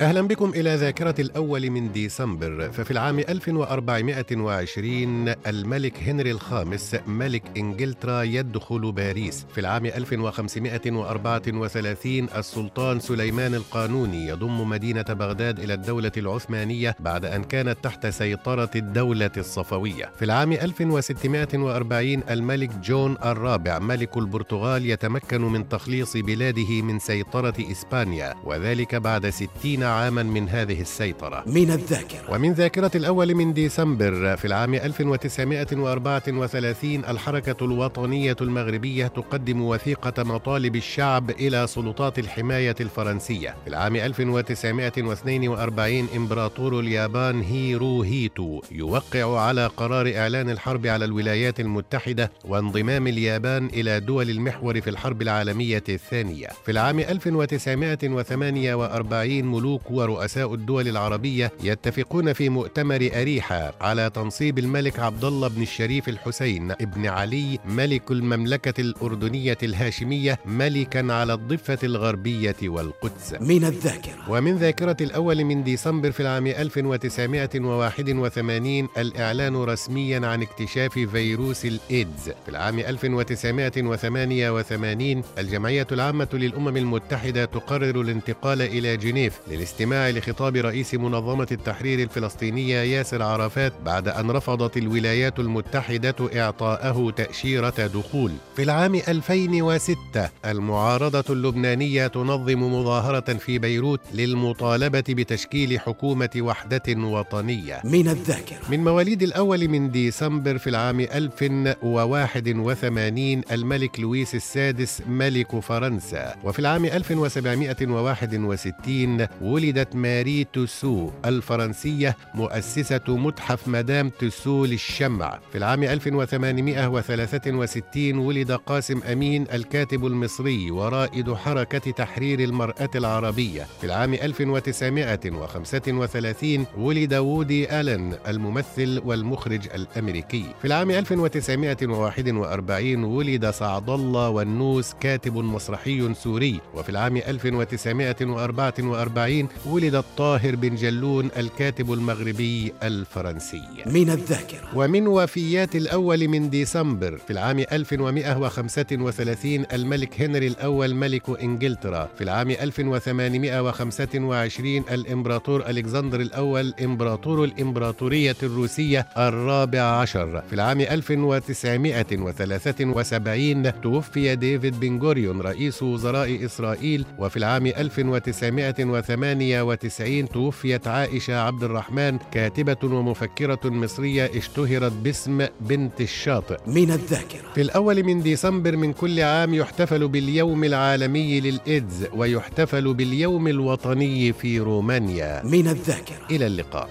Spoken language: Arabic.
أهلا بكم إلى ذاكرة الأول من ديسمبر ففي العام 1420 الملك هنري الخامس ملك إنجلترا يدخل باريس. في العام 1534 السلطان سليمان القانوني يضم مدينة بغداد إلى الدولة العثمانية بعد أن كانت تحت سيطرة الدولة الصفوية. في العام 1640 الملك جون الرابع ملك البرتغال يتمكن من تخليص بلاده من سيطرة إسبانيا وذلك بعد 60 عاما من هذه السيطرة. من الذاكرة. ومن ذاكرة الأول من ديسمبر في العام 1934 الحركة الوطنية المغربية تقدم وثيقة مطالب الشعب إلى سلطات الحماية الفرنسية. في العام 1942 إمبراطور اليابان هيرو هيتو يوقع على قرار إعلان الحرب على الولايات المتحدة وانضمام اليابان إلى دول المحور في الحرب العالمية الثانية. في العام 1948 ملوك ورؤساء الدول العربية يتفقون في مؤتمر أريحة على تنصيب الملك عبد الله بن الشريف الحسين ابن علي ملك المملكة الأردنية الهاشمية ملكا على الضفة الغربية والقدس. من الذاكرة. ومن ذاكرة الأول من ديسمبر في العام 1981 الإعلان رسميا عن اكتشاف فيروس الإيدز. في العام 1988 الجمعية العامة للأمم المتحدة تقرر الانتقال إلى جنيف للاستماع لخطاب رئيس منظمة التحرير الفلسطينية ياسر عرفات بعد أن رفضت الولايات المتحدة إعطاءه تأشيرة دخول. في العام 2006 المعارضة اللبنانية تنظم مظاهرة في بيروت للمطالبة بتشكيل حكومة وحدة وطنية. من الذاكرة من مواليد الأول من ديسمبر في العام 1081 الملك لويس السادس ملك فرنسا وفي العام 1761 ولدت ماري توسو الفرنسية مؤسسة متحف مدام توسو للشمع. في العام 1863 ولد قاسم أمين الكاتب المصري ورائد حركة تحرير المرأة العربية. في العام 1935 ولد وودي ألن الممثل والمخرج الأمريكي. في العام 1941 ولد سعد الله والنوس كاتب مسرحي سوري. وفي العام 1944 ولد الطاهر بن جلون الكاتب المغربي الفرنسي. من الذاكرة. ومن وفيات الأول من ديسمبر في العام 1135 الملك هنري الأول ملك إنجلترا. في العام 1825 الإمبراطور ألكسندر الأول إمبراطور الإمبراطورية الروسية الرابع عشر. في العام 1973 توفي ديفيد بن غوريون رئيس وزراء إسرائيل. وفي العام 1998 توفيت عائشة عبد الرحمن كاتبة ومفكرة مصرية اشتهرت باسم بنت الشاطئ. من الذاكرة. في الأول من ديسمبر من كل عام يحتفل باليوم العالمي للإيدز ويحتفل باليوم الوطني في رومانيا. من الذاكرة. إلى اللقاء.